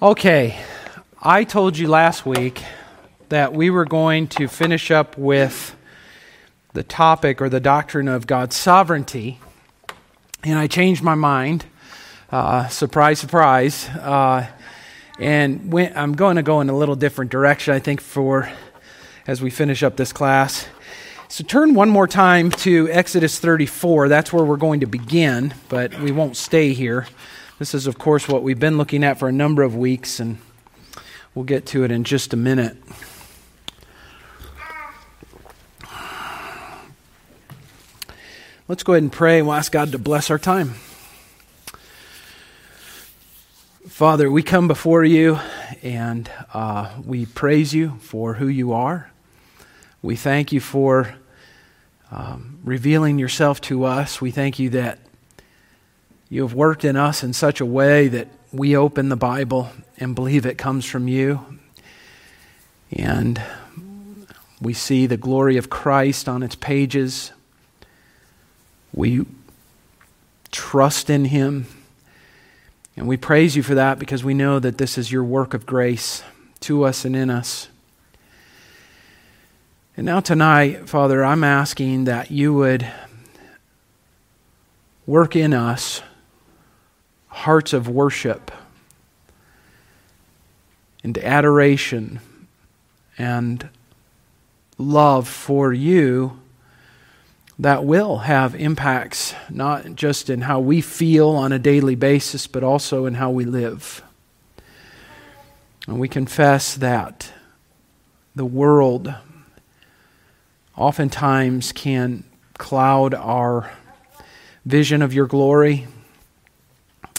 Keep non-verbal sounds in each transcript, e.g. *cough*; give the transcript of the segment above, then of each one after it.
Okay, I told you last week that we were going to finish up with the topic or the doctrine of God's sovereignty, and I changed my mind. Uh, surprise, surprise. Uh, and went, I'm going to go in a little different direction, I think, for as we finish up this class. So turn one more time to Exodus 34. That's where we're going to begin, but we won't stay here. This is, of course, what we've been looking at for a number of weeks, and we'll get to it in just a minute. Let's go ahead and pray and we'll ask God to bless our time. Father, we come before you and uh, we praise you for who you are. We thank you for um, revealing yourself to us. We thank you that you have worked in us in such a way that we open the Bible and believe it comes from you. And we see the glory of Christ on its pages. We trust in Him. And we praise you for that because we know that this is your work of grace to us and in us. And now, tonight, Father, I'm asking that you would work in us hearts of worship and adoration and love for you that will have impacts not just in how we feel on a daily basis, but also in how we live. And we confess that the world oftentimes can cloud our vision of your glory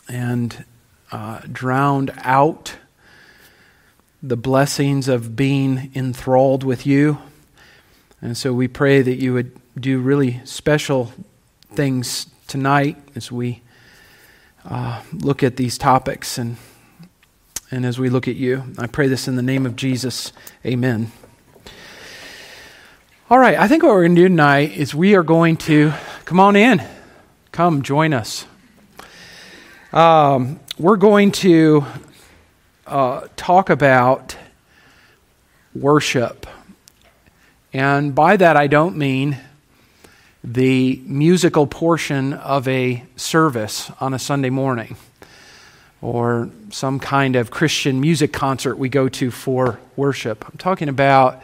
and uh, drowned out the blessings of being enthralled with you. And so we pray that you would do really special things tonight as we uh, look at these topics and, and as we look at you. I pray this in the name of Jesus. Amen. All right, I think what we're going to do tonight is we are going to come on in. Come, join us. Um, we're going to uh, talk about worship. And by that, I don't mean the musical portion of a service on a Sunday morning or some kind of Christian music concert we go to for worship. I'm talking about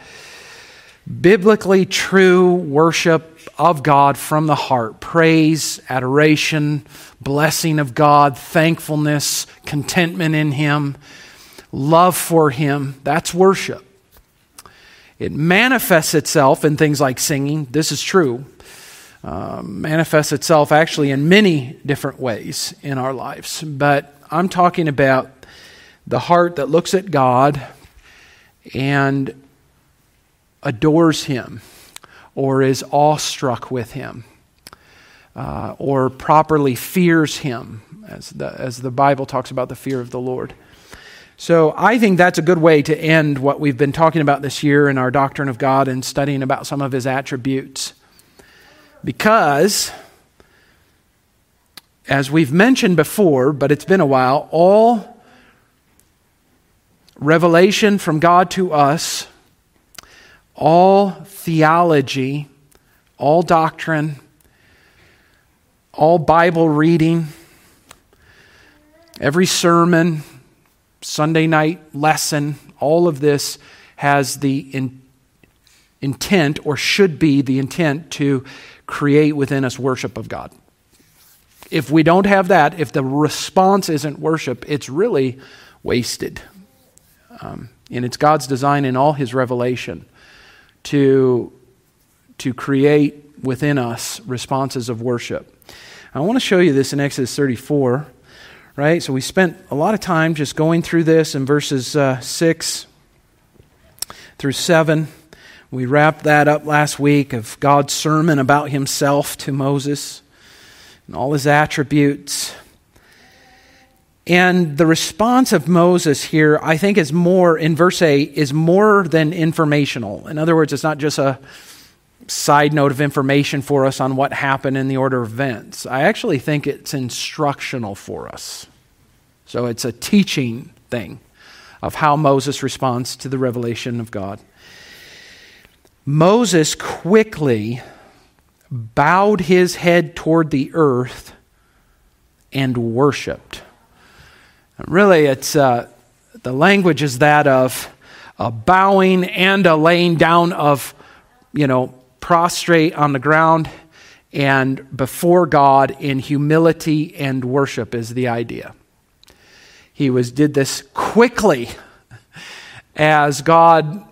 biblically true worship of God from the heart praise, adoration, blessing of God, thankfulness, contentment in Him, love for Him. That's worship. It manifests itself in things like singing. This is true. Uh, manifests itself actually in many different ways in our lives. But I'm talking about the heart that looks at God and adores Him or is awestruck with him uh, or properly fears him, as the, as the Bible talks about the fear of the Lord. So I think that's a good way to end what we've been talking about this year in our doctrine of God and studying about some of his attributes. Because, as we've mentioned before, but it's been a while, all revelation from God to us all theology, all doctrine, all Bible reading, every sermon, Sunday night lesson, all of this has the in, intent, or should be the intent, to create within us worship of God. If we don't have that, if the response isn't worship, it's really wasted. Um, and it's God's design in all His revelation to, to create within us responses of worship. I want to show you this in Exodus 34, right? So we spent a lot of time just going through this in verses uh, 6 through 7. We wrapped that up last week of God's sermon about himself to Moses and all his attributes. And the response of Moses here, I think, is more, in verse 8, is more than informational. In other words, it's not just a side note of information for us on what happened in the order of events. I actually think it's instructional for us. So it's a teaching thing of how Moses responds to the revelation of God. Moses quickly bowed his head toward the earth and worshiped. Really, it's uh, the language is that of a bowing and a laying down of, you know, prostrate on the ground and before God in humility and worship is the idea. He was did this quickly as God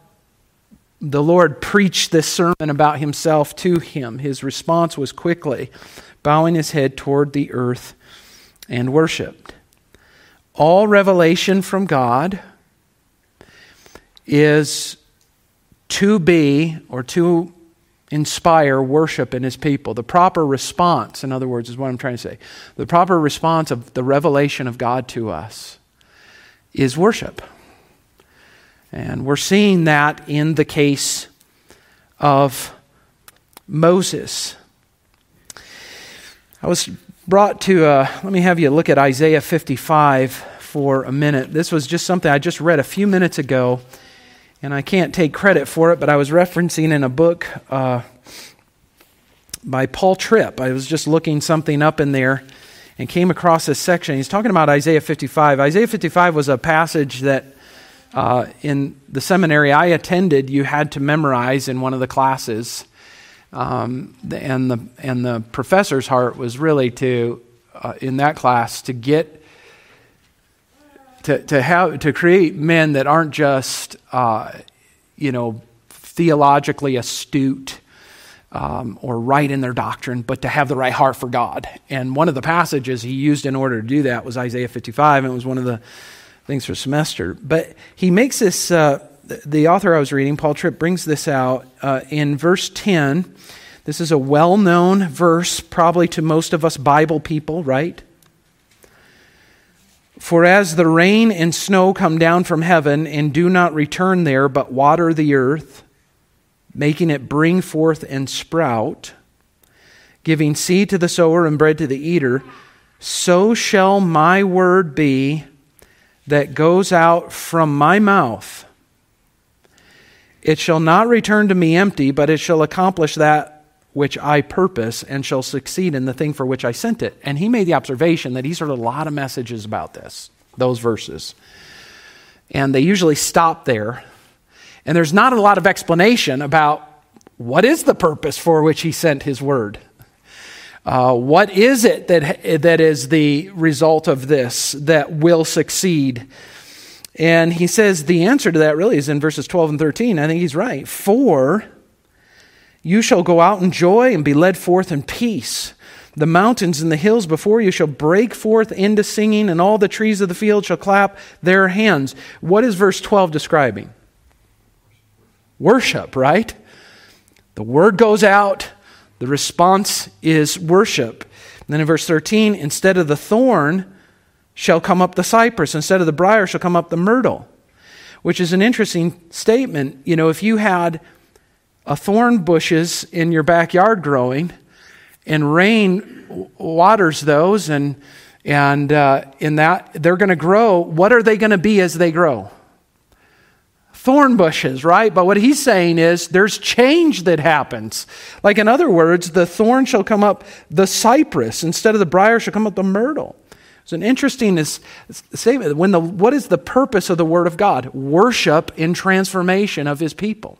the Lord preached this sermon about himself to him. His response was quickly bowing his head toward the earth and worshiped. All revelation from God is to be or to inspire worship in his people. The proper response, in other words, is what I'm trying to say. The proper response of the revelation of God to us is worship. And we're seeing that in the case of Moses. I was brought to, uh, let me have you look at Isaiah 55 for a minute. This was just something I just read a few minutes ago, and I can't take credit for it, but I was referencing in a book uh, by Paul Tripp. I was just looking something up in there and came across this section. He's talking about Isaiah 55. Isaiah 55 was a passage that uh, in the seminary I attended, you had to memorize in one of the classes. Um, and, the, and the professor's heart was really to, uh, in that class, to get, to, to, have, to create men that aren't just, uh, you know, theologically astute um, or right in their doctrine, but to have the right heart for God. And one of the passages he used in order to do that was Isaiah 55, and it was one of the things for semester. But he makes this, uh, the author I was reading, Paul Tripp, brings this out uh, in verse 10. This is a well known verse, probably to most of us Bible people, right? For as the rain and snow come down from heaven and do not return there, but water the earth, making it bring forth and sprout, giving seed to the sower and bread to the eater, so shall my word be that goes out from my mouth. It shall not return to me empty, but it shall accomplish that which I purpose and shall succeed in the thing for which I sent it. And he made the observation that he's heard a lot of messages about this, those verses. And they usually stop there. And there's not a lot of explanation about what is the purpose for which he sent his word. Uh, what is it that, that is the result of this that will succeed? And he says the answer to that really is in verses 12 and 13. I think he's right. For you shall go out in joy and be led forth in peace. The mountains and the hills before you shall break forth into singing, and all the trees of the field shall clap their hands. What is verse 12 describing? Worship, right? The word goes out, the response is worship. And then in verse 13, instead of the thorn shall come up the cypress, instead of the brier shall come up the myrtle, which is an interesting statement. You know, if you had a thorn bushes in your backyard growing and rain waters those and and uh, in that they're going to grow what are they going to be as they grow thorn bushes, right? But what he's saying is there's change that happens. Like, in other words, the thorn shall come up the cypress instead of the brier shall come up the myrtle. It's an interesting statement. When the, what is the purpose of the Word of God? Worship in transformation of His people.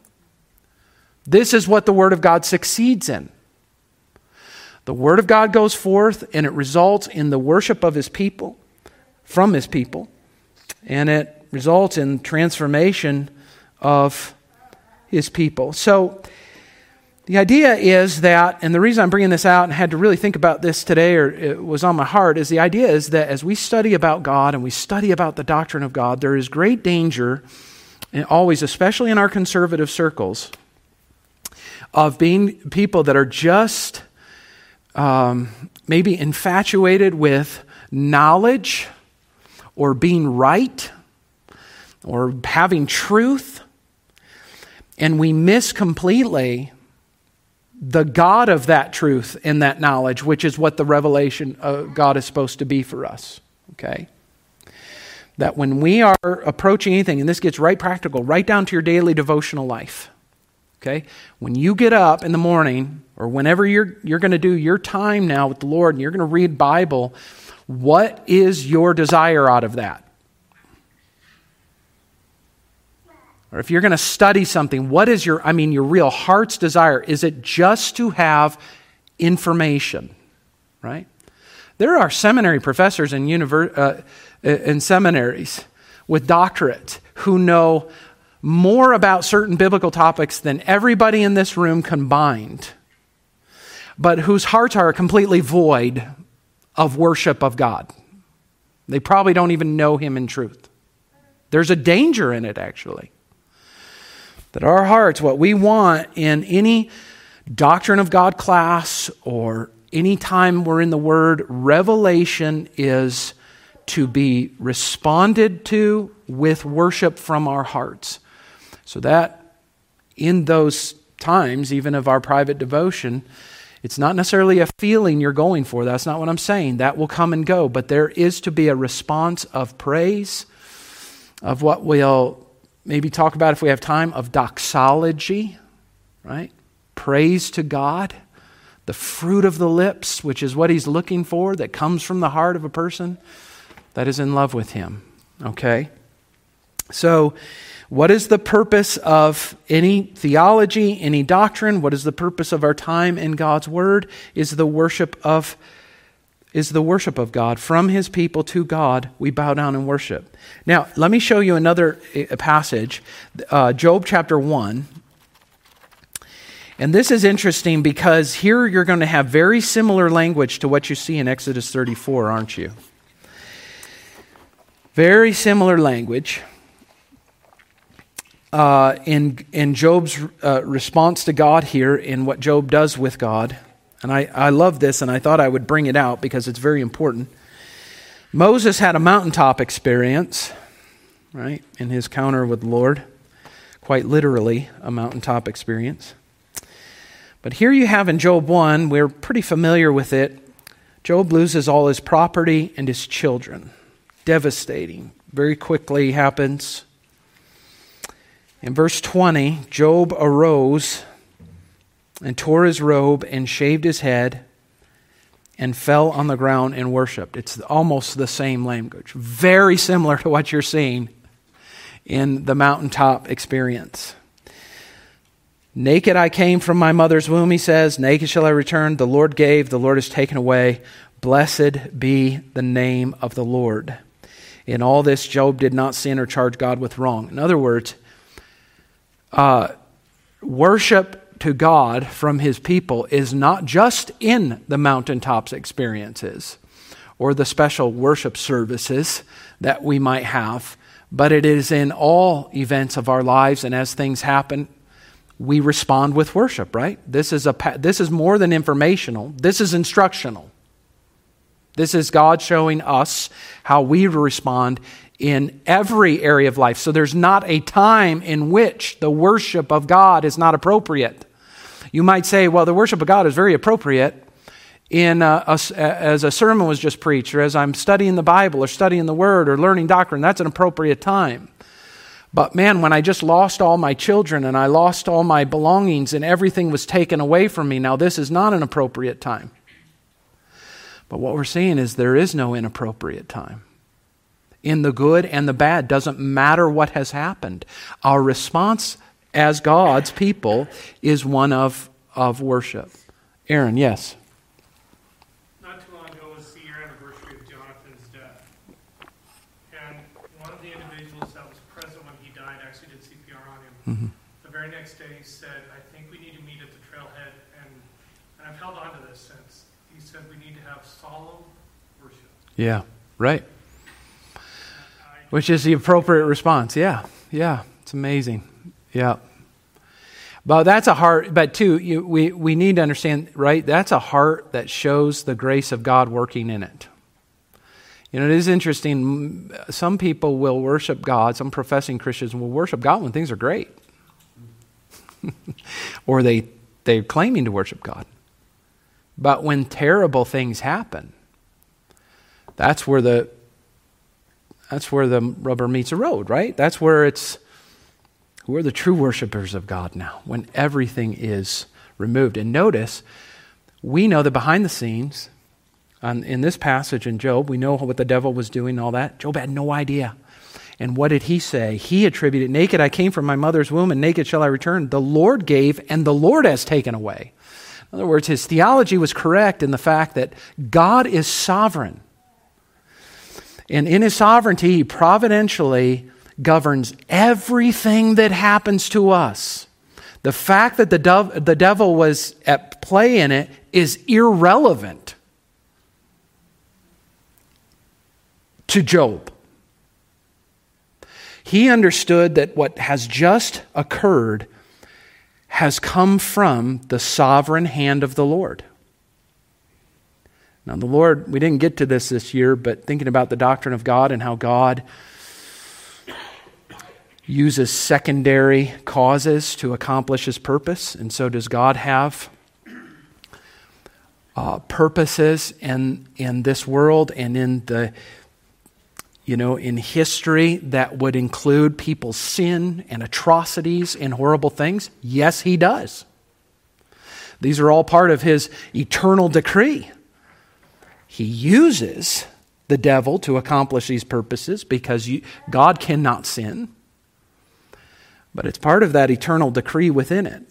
This is what the Word of God succeeds in. The Word of God goes forth and it results in the worship of His people, from His people, and it results in transformation of his people. So, the idea is that, and the reason I'm bringing this out and had to really think about this today, or it was on my heart, is the idea is that as we study about God and we study about the doctrine of God, there is great danger, and always, especially in our conservative circles, of being people that are just um, maybe infatuated with knowledge or being right or having truth, and we miss completely the God of that truth and that knowledge, which is what the revelation of God is supposed to be for us. Okay? that when we are approaching anything, and this gets right practical, right down to your daily devotional life. Okay? When you get up in the morning, or whenever you're, you're going to do your time now with the Lord and you're going to read Bible, what is your desire out of that? Or if you're going to study something, what is your, I mean, your real heart's desire? Is it just to have information? Right? There are seminary professors in, univer- uh, in seminaries with doctorates who know more about certain biblical topics than everybody in this room combined, but whose hearts are completely void of worship of God. They probably don't even know Him in truth. There's a danger in it, actually. That our hearts, what we want in any doctrine of God class or any time we're in the Word, revelation is to be responded to with worship from our hearts. So that in those times, even of our private devotion, it's not necessarily a feeling you're going for. That's not what I'm saying. That will come and go. But there is to be a response of praise, of what we'll maybe talk about if we have time, of doxology, right? Praise to God. The fruit of the lips, which is what he's looking for, that comes from the heart of a person that is in love with him. Okay? So, what is the purpose of any theology, any doctrine? What is the purpose of our time in God's word? Is the worship of is the worship of God. From his people to God, we bow down and worship. Now, let me show you another passage, uh, Job chapter 1. And this is interesting because here you're going to have very similar language to what you see in Exodus 34, aren't you? Very similar language uh, in, in Job's uh, response to God here, in what Job does with God. And I, I love this, and I thought I would bring it out because it's very important. Moses had a mountaintop experience, right, in his counter with the Lord. Quite literally, a mountaintop experience. But here you have in Job 1, we're pretty familiar with it. Job loses all his property and his children. Devastating. Very quickly happens. In verse 20, Job arose and tore his robe and shaved his head and fell on the ground and worshiped. It's almost the same language, very similar to what you're seeing in the mountaintop experience. Naked I came from my mother's womb, he says. Naked shall I return. The Lord gave, the Lord has taken away. Blessed be the name of the Lord. In all this, Job did not sin or charge God with wrong. In other words, uh, worship to God from his people is not just in the mountaintops experiences or the special worship services that we might have, but it is in all events of our lives, and as things happen, we respond with worship, right? This is, a, this is more than informational, this is instructional. This is God showing us how we respond in every area of life. So there's not a time in which the worship of God is not appropriate. You might say, well, the worship of God is very appropriate in uh, a, a, as a sermon was just preached, or as I'm studying the Bible, or studying the Word, or learning doctrine. That's an appropriate time. But man, when I just lost all my children and I lost all my belongings and everything was taken away from me, now this is not an appropriate time. But what we're seeing is there is no inappropriate time in the good and the bad. Doesn't matter what has happened. Our response as God's people is one of, of worship. Aaron, yes. Not too long ago was the year anniversary of Jonathan's death. And one of the individuals that was present when he died actually did CPR on him. Mm-hmm. The very next day he said, I think we need to meet at the trailhead. And, and I've held on to this since. He said we need to have solemn worship. Yeah, right. Which is the appropriate response. Yeah, yeah, it's amazing. Yeah. But that's a heart, but too, you, we, we need to understand, right? That's a heart that shows the grace of God working in it. You know, it is interesting. Some people will worship God, some professing Christians will worship God when things are great. *laughs* or they, they're claiming to worship God. But when terrible things happen, that's where the That's where the rubber meets the road, right? That's where it's, who are the true worshipers of God now, when everything is removed. And notice, we know that behind the scenes, um, in this passage in Job, we know what the devil was doing and all that. Job had no idea. And what did he say? He attributed, Naked I came from my mother's womb, and naked shall I return. The Lord gave, and the Lord has taken away. In other words, his theology was correct in the fact that God is sovereign. And in his sovereignty, he providentially governs everything that happens to us. The fact that the, dove, the devil was at play in it is irrelevant to Job. He understood that what has just occurred has come from the sovereign hand of the Lord. Now, the Lord, we didn't get to this this year, but thinking about the doctrine of God and how God uses secondary causes to accomplish his purpose, and so does God have uh, purposes in, in this world and in the you know, in history that would include people's sin and atrocities and horrible things? Yes, he does. These are all part of his eternal decree. He uses the devil to accomplish these purposes because you, God cannot sin. But it's part of that eternal decree within it.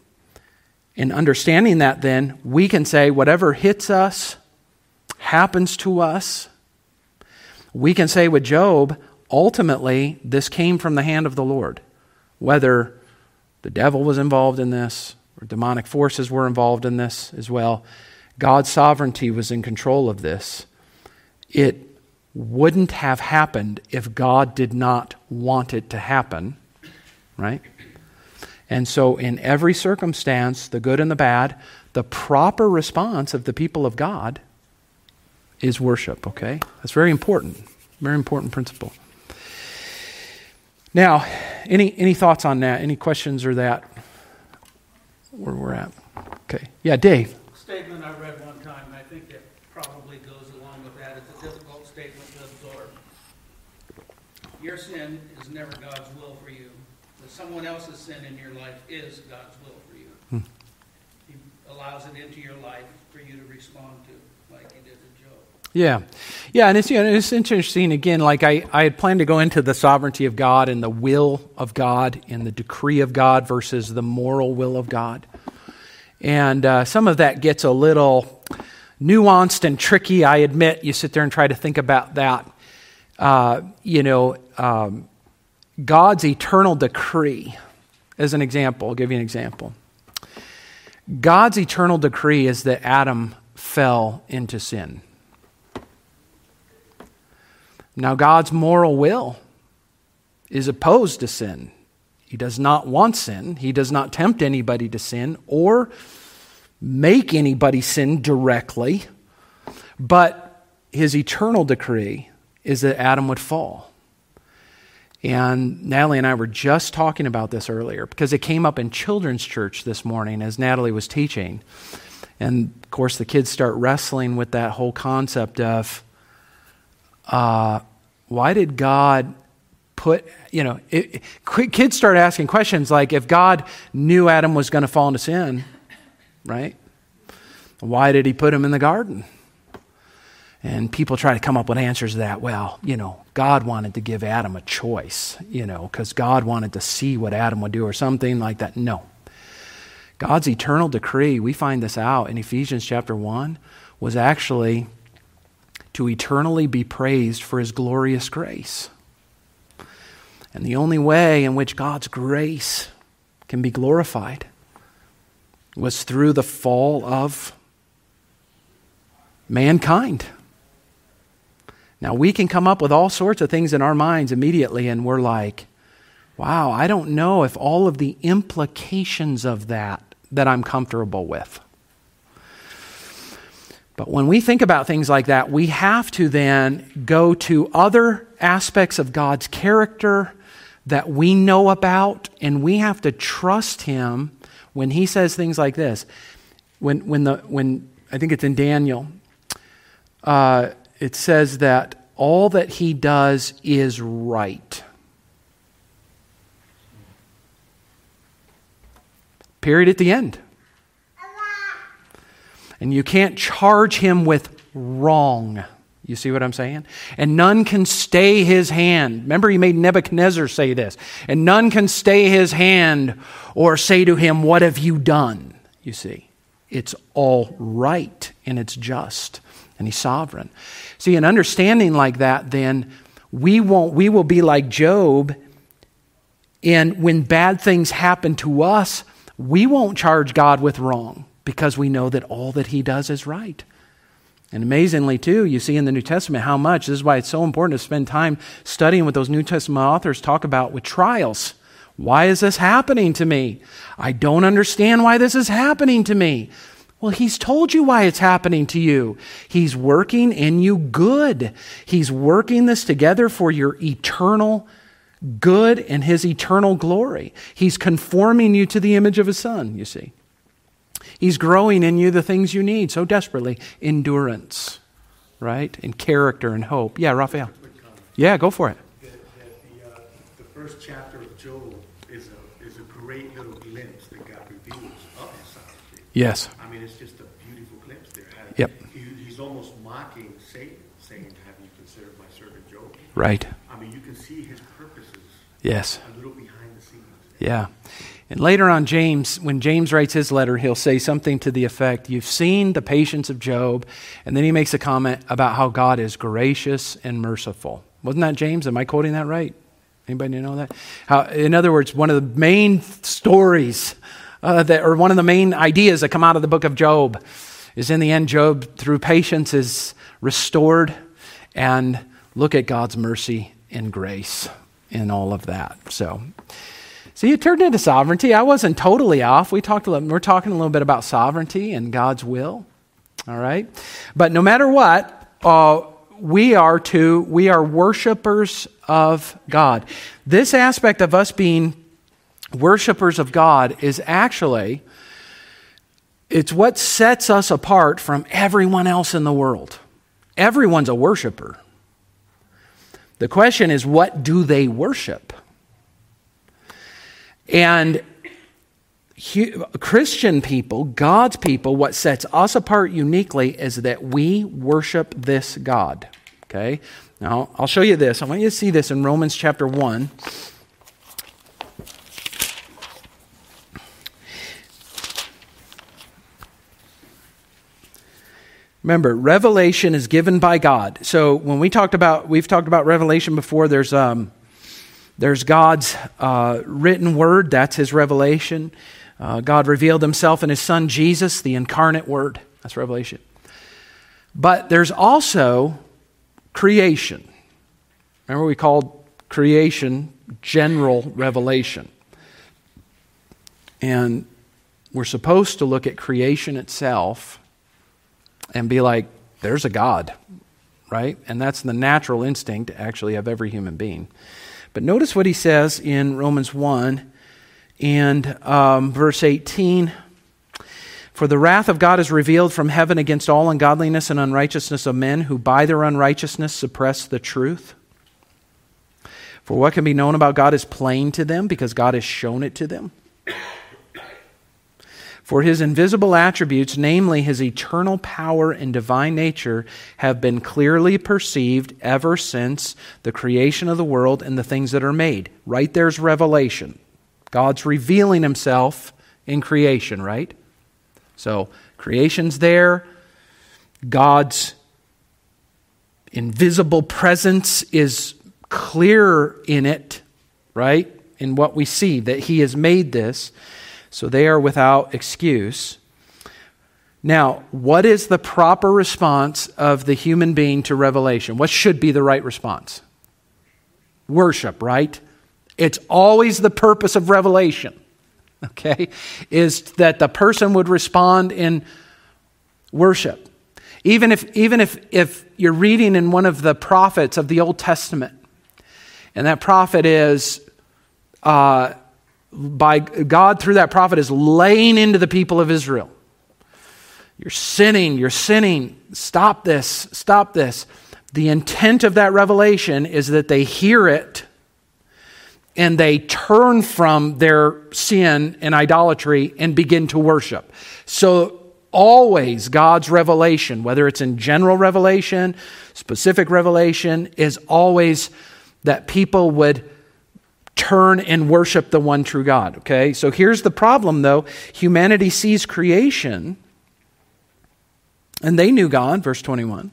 In understanding that, then, we can say whatever hits us, happens to us, we can say with Job, ultimately, this came from the hand of the Lord. Whether the devil was involved in this or demonic forces were involved in this as well, God's sovereignty was in control of this. It wouldn't have happened if God did not want it to happen, right? And so, in every circumstance, the good and the bad, the proper response of the people of God is worship, okay? That's very important. Very important principle. Now, any, any thoughts on that? Any questions or that? Where we're at? Okay. Yeah, Dave. Statement I read one time, and I think it probably goes along with that. It's a difficult statement to absorb. Your sin is never God's will someone else's sin in your life is God's will for you. Hmm. He allows it into your life for you to respond to, like He did to Job. Yeah. Yeah, and it's, you know, it's interesting, again, like I, I had planned to go into the sovereignty of God and the will of God and the decree of God versus the moral will of God. And uh, some of that gets a little nuanced and tricky, I admit. You sit there and try to think about that. Uh, you know, um, God's eternal decree, as an example, I'll give you an example. God's eternal decree is that Adam fell into sin. Now, God's moral will is opposed to sin. He does not want sin. He does not tempt anybody to sin or make anybody sin directly. But his eternal decree is that Adam would fall. And Natalie and I were just talking about this earlier because it came up in children's church this morning as Natalie was teaching. And of course, the kids start wrestling with that whole concept of uh, why did God put, you know, it, it, kids start asking questions like if God knew Adam was going to fall into sin, right? Why did he put him in the garden? And people try to come up with answers to that. Well, you know, God wanted to give Adam a choice, you know, because God wanted to see what Adam would do or something like that. No. God's eternal decree, we find this out in Ephesians chapter 1, was actually to eternally be praised for his glorious grace. And the only way in which God's grace can be glorified was through the fall of mankind. Now, we can come up with all sorts of things in our minds immediately, and we're like, wow, I don't know if all of the implications of that that I'm comfortable with. But when we think about things like that, we have to then go to other aspects of God's character that we know about, and we have to trust Him when He says things like this. When, when, the, when I think it's in Daniel, uh, it says that all that he does is right. Period at the end. And you can't charge him with wrong. You see what I'm saying? And none can stay his hand. Remember, he made Nebuchadnezzar say this. And none can stay his hand or say to him, What have you done? You see, it's all right and it's just, and he's sovereign. See, an understanding like that, then, we, won't, we will be like Job. And when bad things happen to us, we won't charge God with wrong because we know that all that he does is right. And amazingly, too, you see in the New Testament how much, this is why it's so important to spend time studying what those New Testament authors talk about with trials. Why is this happening to me? I don't understand why this is happening to me. Well, he's told you why it's happening to you. He's working in you good. He's working this together for your eternal good and his eternal glory. He's conforming you to the image of his son, you see. He's growing in you the things you need so desperately endurance, right? And character and hope. Yeah, Raphael. Yeah, go for it. That, that the, uh, the first chapter of Job is a, is a great little glimpse that God reveals of his sovereignty. Yes. I mean, it's just a beautiful glimpse there. And Yep. He, he's almost mocking Satan, saying, Have you considered my servant Job? Right. I mean, you can see his purposes Yes. a little behind the scenes. Yeah. And later on, James, when James writes his letter, he'll say something to the effect You've seen the patience of Job. And then he makes a comment about how God is gracious and merciful. Wasn't that James? Am I quoting that right? Anybody know that? How, in other words, one of the main stories uh, that, or one of the main ideas that come out of the book of Job is in the end, Job, through patience, is restored. And look at God's mercy and grace in all of that. So, See, it turned into sovereignty. I wasn't totally off. We talked a little, we're talking a little bit about sovereignty and God's will. All right? But no matter what, uh, we are to, we are worshipers of God. This aspect of us being worshipers of God is actually, it's what sets us apart from everyone else in the world. Everyone's a worshiper. The question is, what do they worship? And Christian people, God's people, what sets us apart uniquely is that we worship this God. Okay? Now, I'll show you this. I want you to see this in Romans chapter 1. Remember, revelation is given by God. So when we talked about, we've talked about revelation before. There's um, there's God's uh, written word, that's his revelation. Uh, God revealed himself in his son Jesus, the incarnate word. That's revelation. But there's also creation. Remember, we called creation general revelation. And we're supposed to look at creation itself and be like, there's a God, right? And that's the natural instinct, actually, of every human being. But notice what he says in Romans 1 and um, verse 18. For the wrath of God is revealed from heaven against all ungodliness and unrighteousness of men who by their unrighteousness suppress the truth. For what can be known about God is plain to them because God has shown it to them. For his invisible attributes, namely his eternal power and divine nature, have been clearly perceived ever since the creation of the world and the things that are made. Right there's revelation. God's revealing himself in creation, right? So, creation's there. God's invisible presence is clear in it, right? In what we see, that he has made this. So they are without excuse. Now, what is the proper response of the human being to revelation? What should be the right response? Worship, right? It's always the purpose of revelation, *laughs* okay? Is that the person would respond in worship. Even if, even if, if you're reading in one of the prophets of the Old Testament, and that prophet is uh, by God through that prophet is laying into the people of Israel. You're sinning, you're sinning. Stop this, stop this. the intent of that revelation is that they hear it and they turn from their sin and idolatry and begin to worship. So, always God's revelation, whether it's in general revelation, specific revelation, is always that people would turn and worship the one true God. Okay? So, here's the problem though humanity sees creation, and they knew God, verse 21.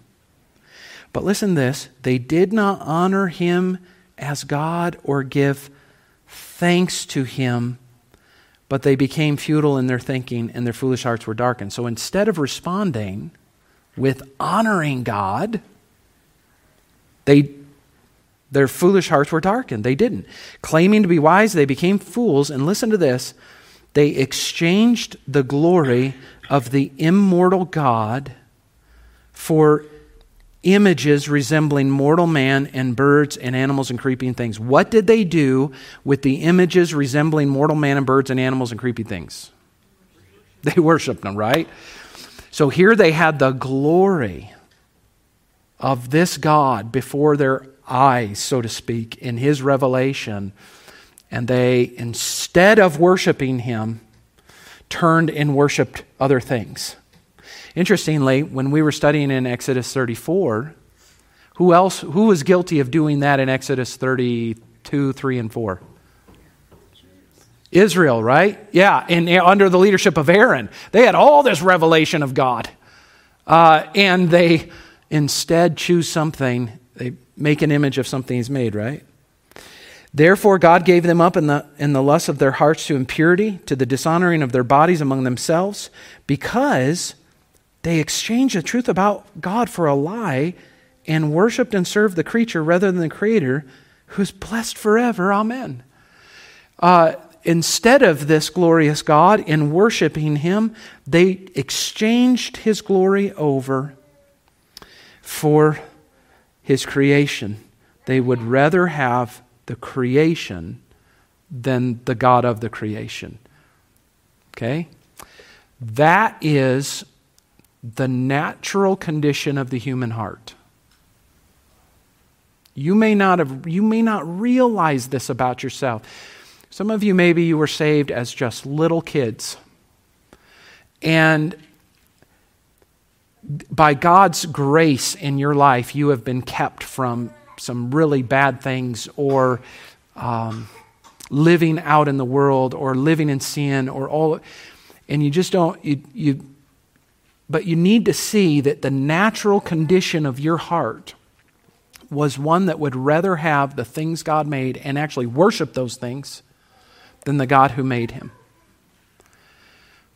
But listen this they did not honor him as God or give thanks to him, but they became futile in their thinking and their foolish hearts were darkened. So instead of responding with honoring God, they their foolish hearts were darkened. They didn't. Claiming to be wise, they became fools. And listen to this they exchanged the glory of the immortal God for images resembling mortal man and birds and animals and creeping things. What did they do with the images resembling mortal man and birds and animals and creeping things? They worshiped them, right? So here they had the glory of this God before their eyes, so to speak, in his revelation. And they, instead of worshiping him, turned and worshiped other things. Interestingly, when we were studying in Exodus 34, who else who was guilty of doing that in Exodus 32, 3 and 4? Israel, right? Yeah, and under the leadership of Aaron. They had all this revelation of God. Uh, and they instead choose something, they make an image of something he's made, right? Therefore, God gave them up in the, in the lust of their hearts to impurity, to the dishonoring of their bodies among themselves, because they exchanged the truth about God for a lie and worshiped and served the creature rather than the Creator, who's blessed forever. Amen. Uh, instead of this glorious God in worshiping Him, they exchanged His glory over for His creation. They would rather have the creation than the God of the creation. Okay? That is the natural condition of the human heart. You may not have you may not realize this about yourself. Some of you maybe you were saved as just little kids. And by God's grace in your life, you have been kept from some really bad things or um, living out in the world or living in sin or all. And you just don't, you, you but you need to see that the natural condition of your heart was one that would rather have the things God made and actually worship those things than the God who made him.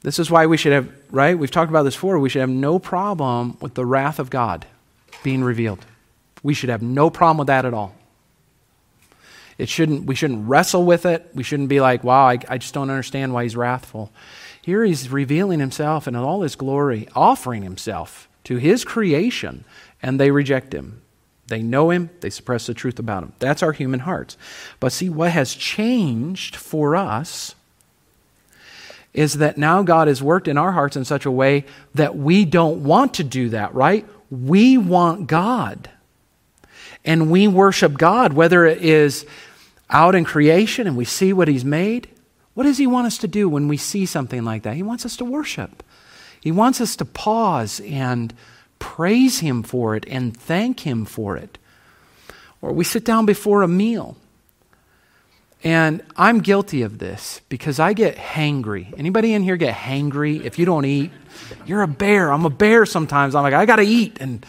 This is why we should have, right? We've talked about this before. We should have no problem with the wrath of God being revealed. We should have no problem with that at all. It shouldn't, we shouldn't wrestle with it. We shouldn't be like, wow, I, I just don't understand why he's wrathful. Here he's revealing himself in all his glory, offering himself to his creation, and they reject him. They know him, they suppress the truth about him. That's our human hearts. But see, what has changed for us is that now God has worked in our hearts in such a way that we don't want to do that, right? We want God. And we worship God, whether it is out in creation and we see what He's made, what does He want us to do when we see something like that? He wants us to worship. He wants us to pause and praise Him for it and thank Him for it. Or we sit down before a meal. And I'm guilty of this because I get hangry. Anybody in here get hangry if you don't eat? You're a bear. I'm a bear sometimes. I'm like, I got to eat. And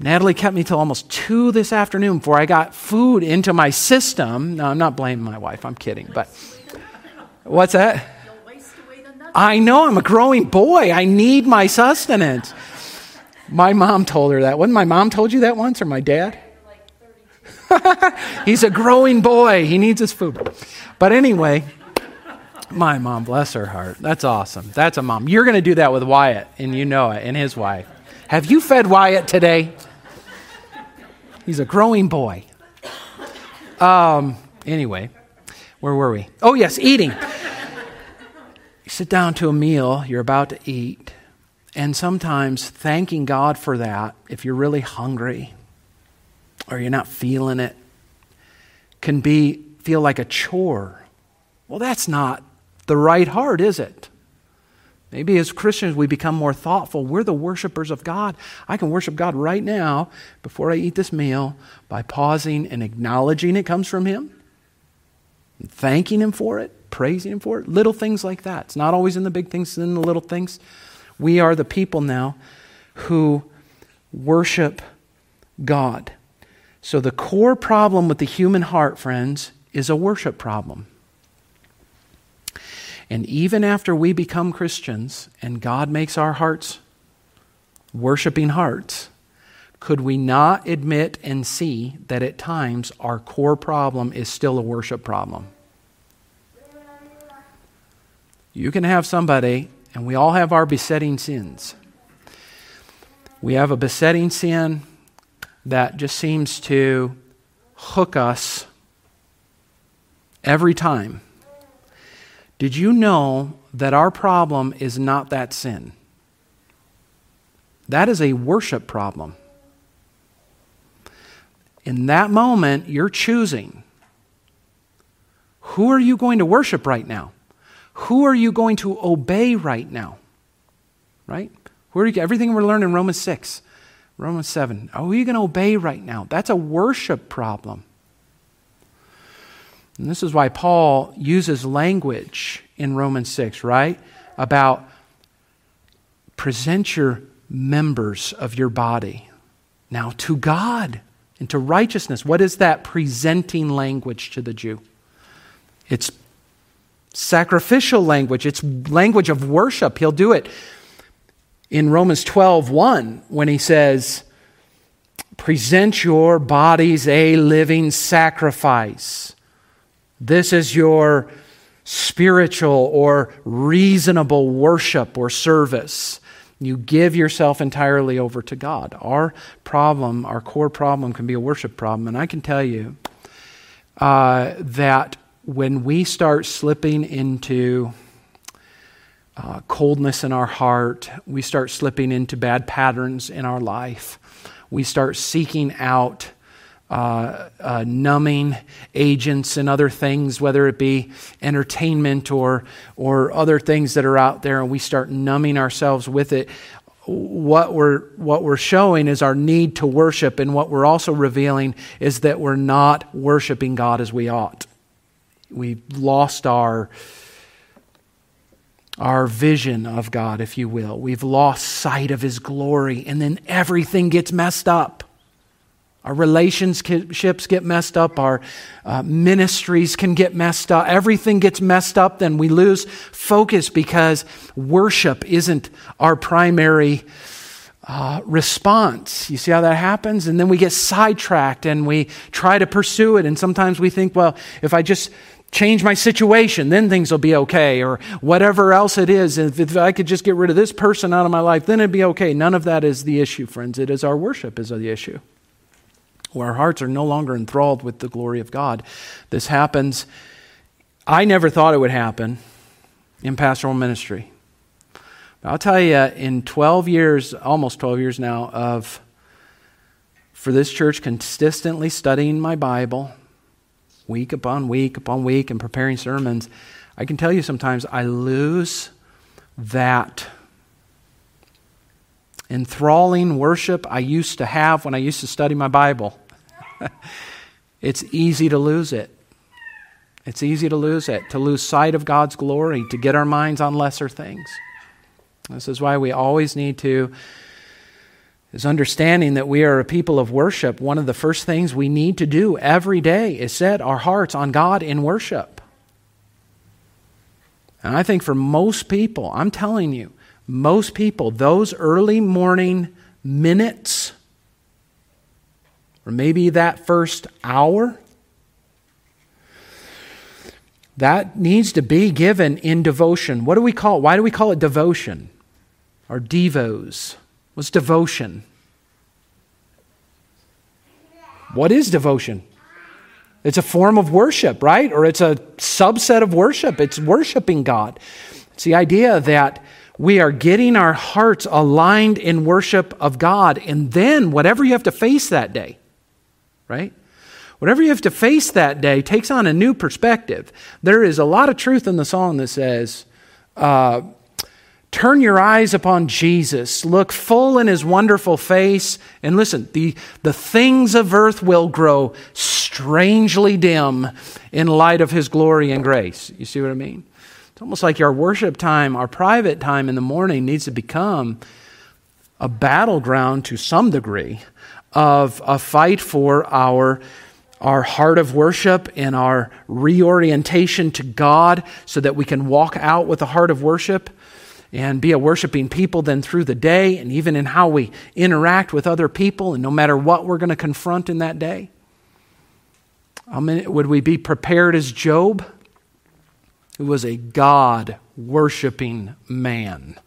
Natalie kept me till almost 2 this afternoon before I got food into my system. No, I'm not blaming my wife. I'm kidding. But What's that? I know, I'm a growing boy. I need my sustenance. My mom told her that. Wasn't my mom told you that once, or my dad? *laughs* He's a growing boy. He needs his food. But anyway, my mom, bless her heart. That's awesome. That's a mom. You're going to do that with Wyatt, and you know it, and his wife. Have you fed Wyatt today? He's a growing boy. Um, anyway, where were we? Oh, yes, eating. you sit down to a meal, you're about to eat, and sometimes thanking God for that, if you're really hungry, or you're not feeling it can be feel like a chore. Well, that's not the right heart, is it? Maybe as Christians we become more thoughtful. We're the worshipers of God. I can worship God right now before I eat this meal by pausing and acknowledging it comes from Him, thanking Him for it, praising Him for it. Little things like that. It's not always in the big things, it's in the little things. We are the people now who worship God. So, the core problem with the human heart, friends, is a worship problem. And even after we become Christians and God makes our hearts worshiping hearts, could we not admit and see that at times our core problem is still a worship problem? You can have somebody, and we all have our besetting sins. We have a besetting sin that just seems to hook us every time. Did you know that our problem is not that sin? That is a worship problem. In that moment, you're choosing who are you going to worship right now? Who are you going to obey right now? Right? Who are you, everything we're learning in Romans 6, Romans 7. Who are you going to obey right now? That's a worship problem. And this is why Paul uses language in Romans 6, right? About present your members of your body now to God and to righteousness. What is that presenting language to the Jew? It's sacrificial language, it's language of worship. He'll do it in Romans 12 1 when he says, Present your bodies a living sacrifice this is your spiritual or reasonable worship or service. You give yourself entirely over to God. Our problem, our core problem, can be a worship problem. And I can tell you uh, that when we start slipping into uh, coldness in our heart, we start slipping into bad patterns in our life, we start seeking out uh, uh, numbing agents and other things, whether it be entertainment or, or other things that are out there, and we start numbing ourselves with it. What we're, what we're showing is our need to worship, and what we're also revealing is that we're not worshiping God as we ought. We've lost our, our vision of God, if you will. We've lost sight of His glory, and then everything gets messed up. Our relationships get messed up. Our uh, ministries can get messed up. Everything gets messed up. Then we lose focus because worship isn't our primary uh, response. You see how that happens? And then we get sidetracked and we try to pursue it. And sometimes we think, well, if I just change my situation, then things will be okay, or whatever else it is. If, if I could just get rid of this person out of my life, then it'd be okay. None of that is the issue, friends. It is our worship is the issue where our hearts are no longer enthralled with the glory of God. This happens. I never thought it would happen in pastoral ministry. But I'll tell you, in 12 years, almost 12 years now, of for this church consistently studying my Bible, week upon week upon week, and preparing sermons, I can tell you sometimes I lose that enthralling worship I used to have when I used to study my Bible. *laughs* it's easy to lose it. It's easy to lose it, to lose sight of God's glory, to get our minds on lesser things. This is why we always need to is understanding that we are a people of worship. One of the first things we need to do every day is set our hearts on God in worship. And I think for most people, I'm telling you, most people, those early morning minutes, or maybe that first hour, that needs to be given in devotion. What do we call it? Why do we call it devotion? Or devos? What's devotion? What is devotion? It's a form of worship, right? Or it's a subset of worship. It's worshiping God. It's the idea that we are getting our hearts aligned in worship of God. And then, whatever you have to face that day, right? Whatever you have to face that day takes on a new perspective. There is a lot of truth in the song that says, uh, Turn your eyes upon Jesus. Look full in his wonderful face. And listen, the, the things of earth will grow strangely dim in light of his glory and grace. You see what I mean? It's almost like our worship time, our private time in the morning needs to become a battleground to some degree of a fight for our our heart of worship and our reorientation to God so that we can walk out with a heart of worship and be a worshiping people then through the day and even in how we interact with other people and no matter what we're going to confront in that day. I mean, would we be prepared as Job, who was a God worshiping man?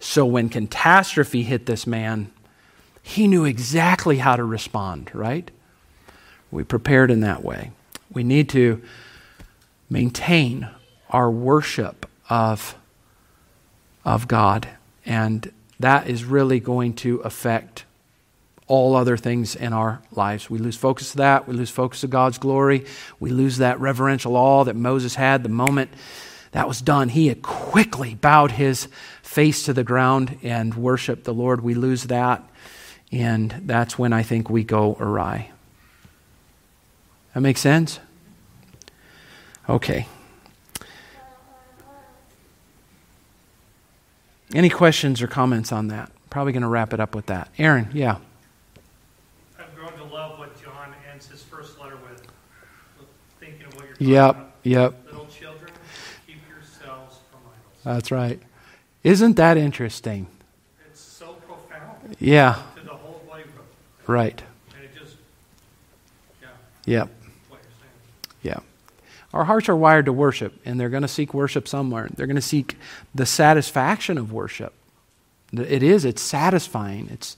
So when catastrophe hit this man, he knew exactly how to respond, right? We prepared in that way. We need to maintain our worship of, of God, and that is really going to affect all other things in our lives. We lose focus of that. We lose focus of God's glory. We lose that reverential awe that Moses had the moment that was done. He had quickly bowed his face to the ground and worshiped the Lord. We lose that, and that's when I think we go awry. That makes sense? Okay. Any questions or comments on that? Probably going to wrap it up with that. Aaron, yeah. I've grown to love what John ends his first letter with. Thinking of what you're talking Yep, about. yep. Little children, keep yourselves from idols. That's right. Isn't that interesting? It's so profound Yeah, to the whole Christ. right. And it just, yeah, Yep, what you're saying. yeah. Our hearts are wired to worship, and they're going to seek worship somewhere. They're going to seek the satisfaction of worship. It is, it's satisfying, it's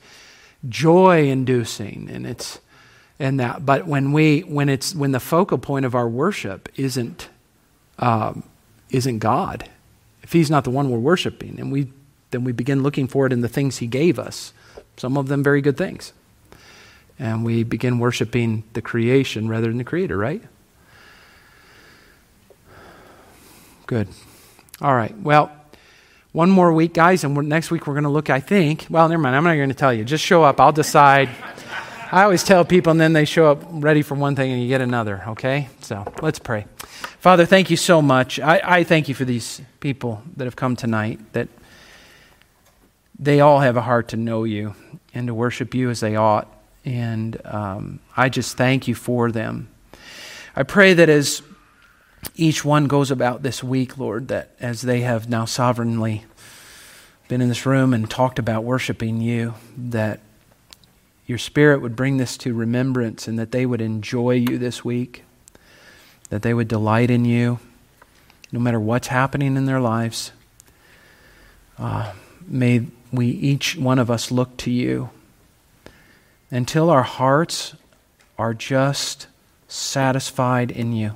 joy inducing, and it's and that. But when we when it's when the focal point of our worship isn't um, isn't God, if He's not the one we're worshiping, and we then we begin looking for it in the things He gave us, some of them very good things, and we begin worshiping the creation rather than the Creator, right? Good. All right. Well, one more week, guys, and next week we're going to look, I think. Well, never mind. I'm not going to tell you. Just show up. I'll decide. *laughs* I always tell people, and then they show up ready for one thing and you get another, okay? So let's pray. Father, thank you so much. I, I thank you for these people that have come tonight, that they all have a heart to know you and to worship you as they ought. And um, I just thank you for them. I pray that as each one goes about this week, Lord, that as they have now sovereignly been in this room and talked about worshiping you, that your Spirit would bring this to remembrance and that they would enjoy you this week, that they would delight in you, no matter what's happening in their lives. Uh, may we, each one of us, look to you until our hearts are just satisfied in you.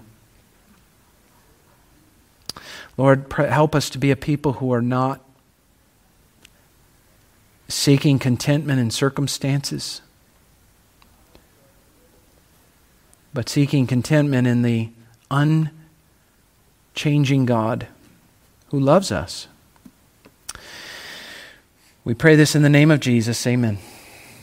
Lord, help us to be a people who are not seeking contentment in circumstances, but seeking contentment in the unchanging God who loves us. We pray this in the name of Jesus. Amen.